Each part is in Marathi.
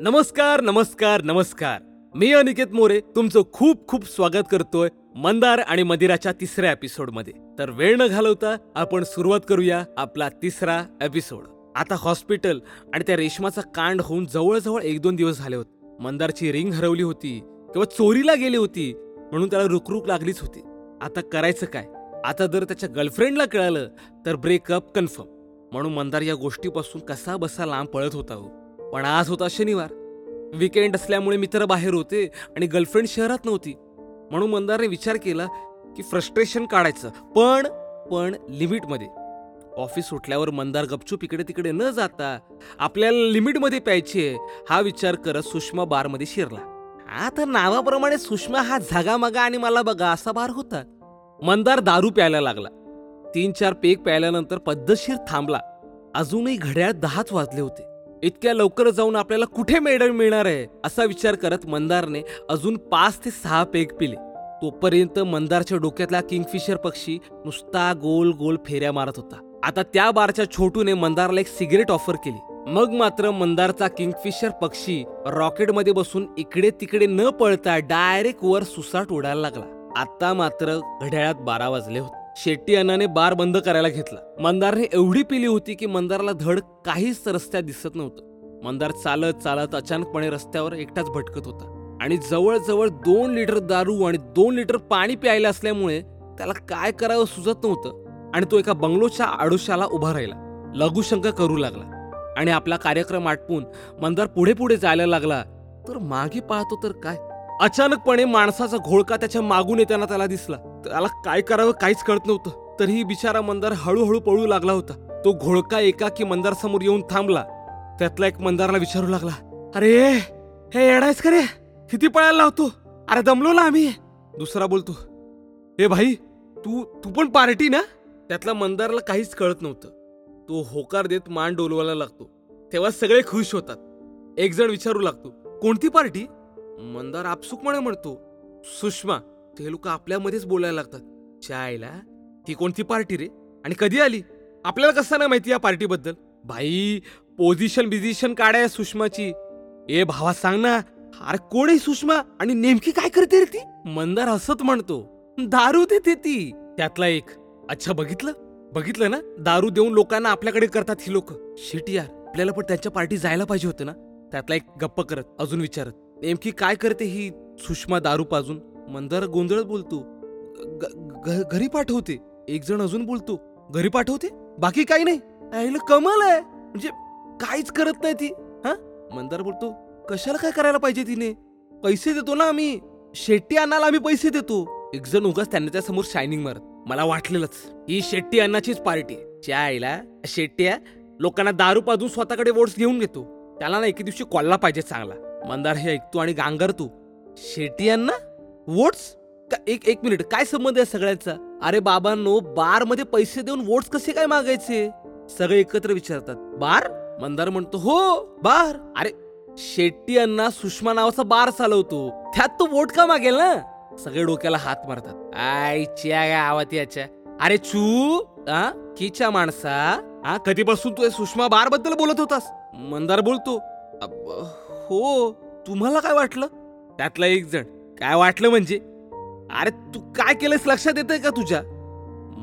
नमस्कार नमस्कार नमस्कार. मी अनिकेत मोरे तुमचं खूप खूप स्वागत करतोय मंदार आणि मदिराच्या तिसऱ्या एपिसोडमध्ये तर वेळ न घालवता आपण सुरुवात करूया आपला तिसरा एपिसोड आता हॉस्पिटल आणि त्या रेशमाचा कांड होऊन जवळजवळ एक दोन दिवस झाले होते. मंदारची रिंग हरवली होती किंवा चोरीला गेली होती म्हणून त्याला रुकरुक लागलीच होती. आता करायचं काय? आता जर त्याच्या गर्लफ्रेंडला कळालं तर ब्रेकअप कन्फर्म म्हणून मंदार या गोष्टीपासून कसा बसा लांब पळत होता हो. पण आज होता शनिवार. विकेंड असल्यामुळे मित्र बाहेर होते आणि गर्लफ्रेंड शहरात नव्हती. म्हणून मंदारने विचार केला की फ्रस्ट्रेशन काढायचं. पण पण लिमिटमध्ये. ऑफिस सुटल्यावर मंदार गपचूप इकडे तिकडे न जाता आपल्याला लिमिटमध्ये प्यायचे हा विचार करत सुषमा बारमध्ये शिरला. हा तर नावाप्रमाणे सुषमा हा झगामगा आणि मला बघा असा बार होता. मंदार दारू प्यायला लागला. तीन चार पेक प्यायल्यानंतर पद्धतशीर थांबला. अजूनही घड्याळ दहाच वाजले होते. इतक्या लवकर जाऊन आपल्याला कुठे मेडल मिळणार आहे? असा विचार करत मंदारने अजून पाच ते सहा पेग पिले. तोपर्यंत मंदारच्या डोक्यातला किंगफिशर पक्षी नुसता गोल गोल फेऱ्या मारत होता. आता त्या बारच्या छोटूने मंदारला एक सिगरेट ऑफर केली. मग मात्र मंदारचा किंगफिशर पक्षी रॉकेटमध्ये बसून इकडे तिकडे न पळता डायरेक्ट वर सुसाट उडायला लागला. आता मात्र घड्याळात बारा वाजले होते. शेट्टी अण्णाने बार बंद करायला घेतला. मंदारने एवढी पिली होती की मंदारला धड काहीच रस्त्यात दिसत नव्हतं. मंदार चालत चालत अचानकपणे रस्त्यावर एकटाच भटकत होता. आणि जवळजवळ दोन लिटर दारू आणि दोन लिटर पाणी प्यायला असल्यामुळे त्याला काय करावं सुचत नव्हतं आणि तो एका बंगलोच्या आडोशाला उभा राहिला. लघुशंका करू लागला. आणि आपला कार्यक्रम आटपून मंदार पुढे पुढे जायला लागला. तर मागे पाहतो तर काय? अचानकपणे माणसाचा घोळका त्याच्या मागून येताना त्याला दिसला. त्याला काय करावं काहीच कळत नव्हतं. तरीही बिचारा मंदार हळूहळू पळू लागला होता. तो घोळका एकाकी मंदार समोर येऊन थांबला. त्यातला एक मंदारला विचारू लागला. अरे हे येडायस का रे? किती पळायला लावतो? अरे दमलो ना आम्ही. दुसरा बोलतो हे भाई तू तू पण पार्टी ना? त्यातला मंदारला काहीच कळत नव्हतं. तो होकार देत मान डोलवायला लागतो. तेव्हा सगळे खुश होतात. एक जण विचारू लागतो कोणती पार्टी? मंदार आपसुकपणे म्हणतो. सुषमा ते लोक आपल्यामध्येच बोलायला लागतात. चायला ती कोणती पार्टी रे? आणि कधी आली? आपल्याला कसं नाही माहिती या पार्टीबद्दल? भाई पोझिशन बिझिशन काढाय सुषमाची. ए भावा सांग ना अरे कोण आहे सुषमा? आणि नेमकी काय करते रे ती? मंदार हसत म्हणतो. दारू देते ती. त्यातला एक. अच्छा बघितलं? बघितलं ना? दारू देऊन लोकांना आपल्याकडे करतात ही लोक. शिट यार आपल्याला पण त्यांच्या पार्टी जायला पाहिजे होतं ना? त्यातला एक गप्प करत अजून विचारत. नेमकी काय करते ही सुषमा दारू पाजून? मंदार गोंधळत बोलतो. घरी पाठवते. एक जण अजून बोलतो. घरी पाठवते? बाकी काही नाही. आईला कमाल आहे. म्हणजे काहीच करत नाही ती. हा? मंदार बोलतो कशाला काय करायला पाहिजे तिने? पैसे देतो ना आम्ही. शेट्टी अण्णाला आम्ही पैसे देतो. एक जण उगाच त्यांना त्यासमोर शायनिंग मारत. मला वाटलेलंच. ही शेट्टी अण्णाचीच पार्टी च्या आईला शेट्टी लोकांना दारू पाजून स्वतःकडे वोट्स घेऊन घेतो. त्याला ना एके दिवशी कॉलला पाहिजे चांगला. मंदार हे ऐकतो आणि गांगरतो शेट्टी यांना वोट्स? का- एक एक मिनिट काय संबंध आहे सगळ्यांचा? अरे बाबांनो बारमध्ये पैसे देऊन वोट्स कसे काय मागायचे? सगळे एकत्र विचारतात. बार? मंदार म्हणतो हो बार. अरे शेट्टी यांना सुषमा नावाचा बार चालवतो. त्यात तो वोट का मागेल ना? सगळे डोक्याला हात मारतात. आयच्या गावात याच्या. अरे चू आ किच्या माणसा. हा कधीपासून तू सुषमा बारबद्दल बोलत होतास? मंदार बोलतो "अब, हो तुम्हाला काय वाटलं? त्यातला एक जण काय वाटलं म्हणजे? अरे तू काय केलंस लक्षात येतंय का तुझ्या?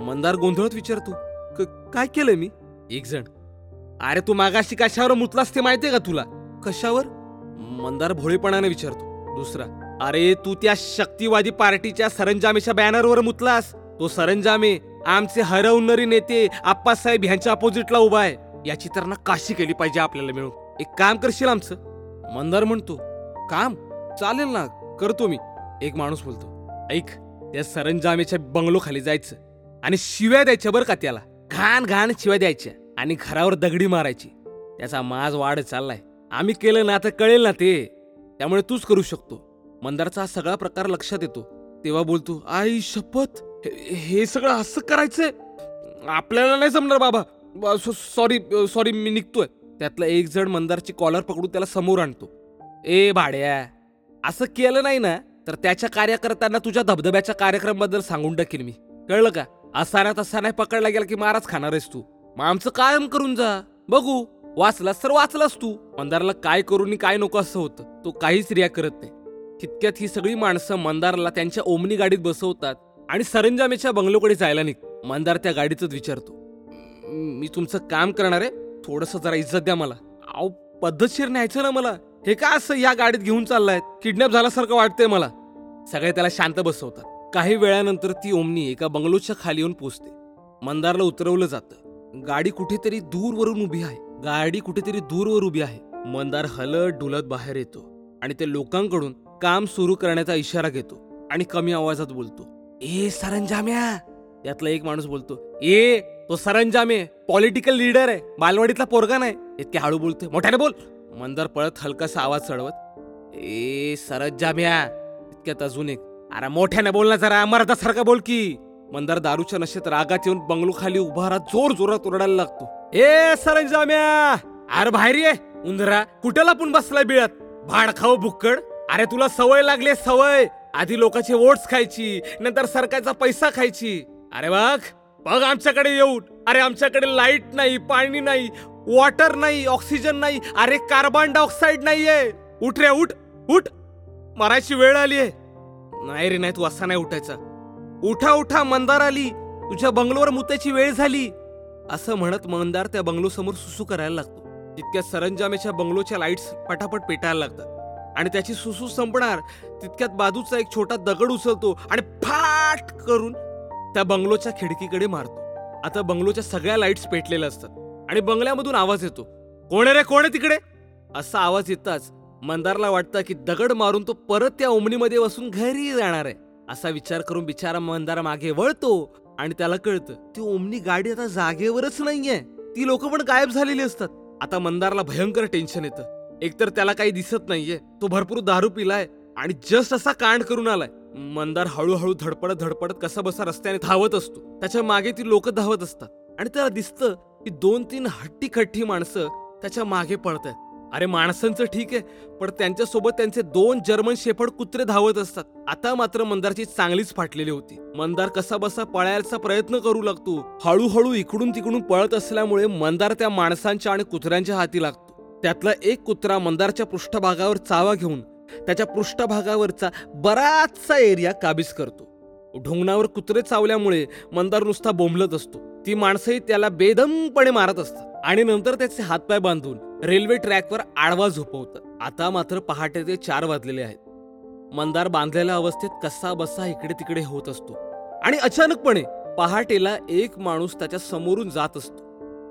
मंदार गोंधळत विचारतो काय केलं मी? एक जण अरे तू मागाशी कशावर मुतलास ते माहितीये का तुला? कशावर? मंदार भोळेपणाने विचारतो दुसरा अरे तू त्या शक्तिवादी पार्टीच्या सरंजामेच्या बॅनरवर मुतलास. तो सरंजामे आमचे हरवणारे नेते आप्पासाहेब ह्यांच्या अपोजिटला उभा आहे. याची तर ना काशी केली पाहिजे आपल्याला मिळून. एक काम करशील आमचं? मंदार म्हणतो काम चालेल ना करतो मी. एक माणूस बोलतो ऐक त्या सरंजामेच्या बंगलो खाली जायचं आणि शिव्या द्यायच्या बरं का त्याला. घाण घाण शिव्या द्यायच्या आणि घरावर दगडी मारायची. त्याचा माज वाढ चाललाय. आम्ही केलं ना तर कळेल ना ते. त्यामुळे तूच करू शकतो. मंदारचा हा सगळा प्रकार लक्षात येतो. तेव्हा बोलतो आई शपथ हे- हे सगळं असं करायचंय? आपल्याला नाही जमणार बाबा. सॉरी सॉरी मी निघतोय. त्यातला एक जण मंदारची कॉलर पकडून त्याला समोर आणतो. ए भाड्या असं केलं नाही ना तर त्याच्या कार्यकर्त्यांना तुझ्या धबधब्याच्या कार्यक्रमाबद्दल सांगून टाकेल मी. कळलं का? असा ना तसा नाही पकडला गेला की माराच खाणार आहेस तू. मग आमचं कायम करून जा. बघू वाचलास तर वाचलास तू. मंदारला काय करून काय नको असं होतं. तो काहीच रिया करत नाही. तितक्यात ही सगळी माणसं मंदारला त्यांच्या ओमनी गाडीत बसवतात आणि सरंजामेच्या बंगलोकडे जायला निघ मंदार त्या गाडीतच विचारतो मी तुमचं काम करणार आहे? थोडस जरा इज्जत द्या मला. अहो पद्धतशीर न्यायचं ना मला. हे का असं या गाडीत घेऊन चाललाय किडनॅप झाल्यासारखं वाटतंय मला. सगळे त्याला शांत बसवतात. काही वेळानंतर ती ओमनी एका बंगलोच्या खाली येऊन पोचते. मंदारला उतरवलं जातं. गाडी कुठेतरी दूरवरून उभी आहे. गाडी कुठेतरी दूरवर उभी आहे. मंदार हलत डुलत बाहेर येतो आणि ते लोकांकडून काम सुरू करण्याचा इशारा घेतो आणि कमी आवाजात बोलतो ए सरंजाम्या! त्यातला एक माणूस बोलतो ए तो सरंजामे पॉलिटिकल लीडर आहे. बालवाडीतला पोरगा नाही. इतके हळू बोलतोय. मोठ्याने बोल. मंदर पळत हलकासा आवाज चढवत ए सरंजाम्या. इतक्यात अजून एक अरे मोठ्याने बोल ना जरा. मराठासारखा बोल की. मंदार दारूच्या नशेत रागात येऊन बंगलो खाली उभा राहत जोर जोरात ओरडायला लागतो. ए सरंजाम्या! अरे बाहेर ये. उंदरा कुठेला पण बसलाय बिळात? भाड खाऊ बुक्कड अरे तुला सवय लागली सवय. आधी लोकांचे वोट्स खायची नंतर सरकारचा पैसा खायची. अरे बघ. बघ आमच्याकडे येऊन. अरे आमच्याकडे लाइट नाही पाणी नाही वॉटर नाही ऑक्सिजन नाही अरे कार्बन डायऑक्साईड नाहीये. उठ रे उठ उठ. मरायची वेळ आली आहे नाही रे नाही तू असा नाही उठायचा. उठा उठा मंदार आली. तुझ्या बंगलोवर मुताची वेळ झाली. असं म्हणत मंदार त्या बंगलो समोर सुसू करायला लागतो. तितक्या सरंजामेच्या बंगलोच्या लाईट्स पटापट पेटायला लागतात. आणि त्याची सुसू संपणार तितक्यात बाजूचा एक छोटा दगड उचलतो आणि फाट करून त्या बंगलोच्या खिडकीकडे मारतो. आता बंगलोच्या सगळ्या लाईट्स पेटलेल्या असतात. आणि बंगल्यामधून आवाज येतो. कोण आहे रे? कोण आहे तिकडे? असा आवाज येताच मंदारला वाटतं की दगड मारून तो परत त्या ओमनीमध्ये बसून घरी जाणार आहे. असा विचार करून बिचारा मंदार मागे वळतो आणि त्याला कळतं ती ओमनी गाडी आता जागेवरच नाहीये. ती लोक पण गायब झालेली असतात. आता मंदारला भयंकर टेन्शन येतं. एकतर त्याला काही दिसत नाहीये. तो भरपूर दारू पिलाय आणि जस्ट असा कांड करून आलाय. मंदार हळूहळू धडपडत धडपडत कसा बसा रस्त्याने धावत असतो. त्याच्यामागे ती लोक धावत असतात. आणि त्याला दिसतं की दोन तीन हट्टी खट्टी माणसं त्याच्यामागे पडत आहेत अरे माणसांचं ठीक आहे पण त्यांच्यासोबत त्यांचे दोन जर्मन शेफड कुत्रे धावत असतात. आता मात्र मंदारची चांगलीच फाटलेली होती. मंदार कसा बसा पळायचा प्रयत्न करू लागतो. हळूहळू इकडून तिकडून पळत असल्यामुळे मंदार त्या माणसांच्या आणि कुत्र्यांच्या हाती लागतो. त्यातला एक कुत्रा मंदारच्या पृष्ठभागावर चावा घेऊन त्याच्या पृष्ठभागावरचा बराचसा एरिया काबीज करतो. ढोंगणावर कुत्रे चावल्यामुळे मंदार नुसता बोंबलत असतो. ती माणसंही त्याला बेदमपणे मारत असतात. आणि नंतर त्याचे हातपाय बांधून रेल्वे ट्रॅकवर आडवा झोपवतात आता मात्र पहाटे ते चार वाजलेले आहेत. मंदार बांधलेल्या अवस्थेत कसा बसा इकडे तिकडे होत असतो. आणि अचानकपणे पहाटेला एक माणूस त्याच्या समोरून जात असतो.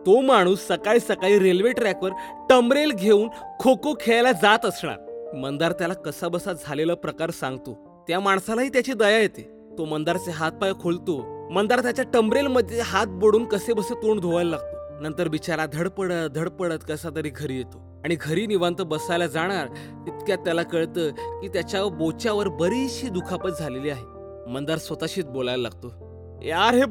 तो माणूस सकाळी सकाळी रेल्वे ट्रॅकवर टमरेल घेऊन खो खो खेळायला जात असणार. मंदार त्याला कसा बसा झालेला प्रकार सांगतो. त्या माणसालाही त्याची दया येते. तो मंदारचे हातपाय खोलतो. मंदार त्याच्या टंबरेलमध्ये हात बोडून कसे बसे तोंड धुवायला लागतो. नंतर बिचारा धडपडत धडपडत कसा तरी घरी येतो. आणि घरी निवांत बसायला जाणार तितक्यात त्याला कळतं की त्याच्या बोच्यावर बरीचशी दुखापत झालेली आहे. मंदार स्वतःशीच बोलायला लागतो. यार हे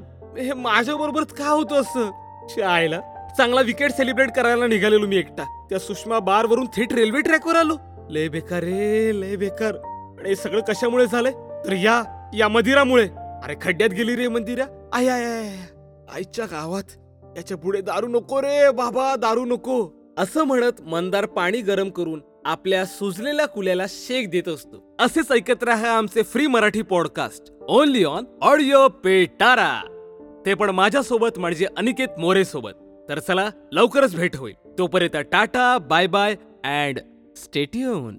हे माझ्या का होतं असं? शाळेला चांगला विकेट सेलिब्रेट करायला निघालेलो मी एकटा. त्या सुषमा बार वरून थेट रेल्वे ट्रॅकवर आलो. लय बेकार रे लय बेकार आणि हे सगळं कशामुळे झालंय? तर या या मंदिरामुळे. अरे खड्ड्यात गेली रे मंदिरा. आय आय आय आय. आईच्या गावात. याच्यापुढे दारू नको रे बाबा दारू नको. असं म्हणत मंदार पाणी गरम करून आपल्या सुजलेल्या कुल्याला शेक देत असतो. असेच ऐकत राहा आमचे free Marathi podcast. Only on audio Petara ते पण माझ्यासोबत म्हणजे अनिकेत मोरे सोबत तर चला लवकरच भेट होईल. तोपर्यंत tata bye bye and stay tuned.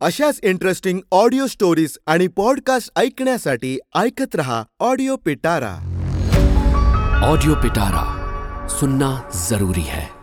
अशाच इंटरेस्टिंग ऑडिओ स्टोरीज आणि पॉडकास्ट ऐकण्यासाठी ऐकत रहा ऑडिओ पिटारा. ऑडियो पिटारा सुनना जरूरी है.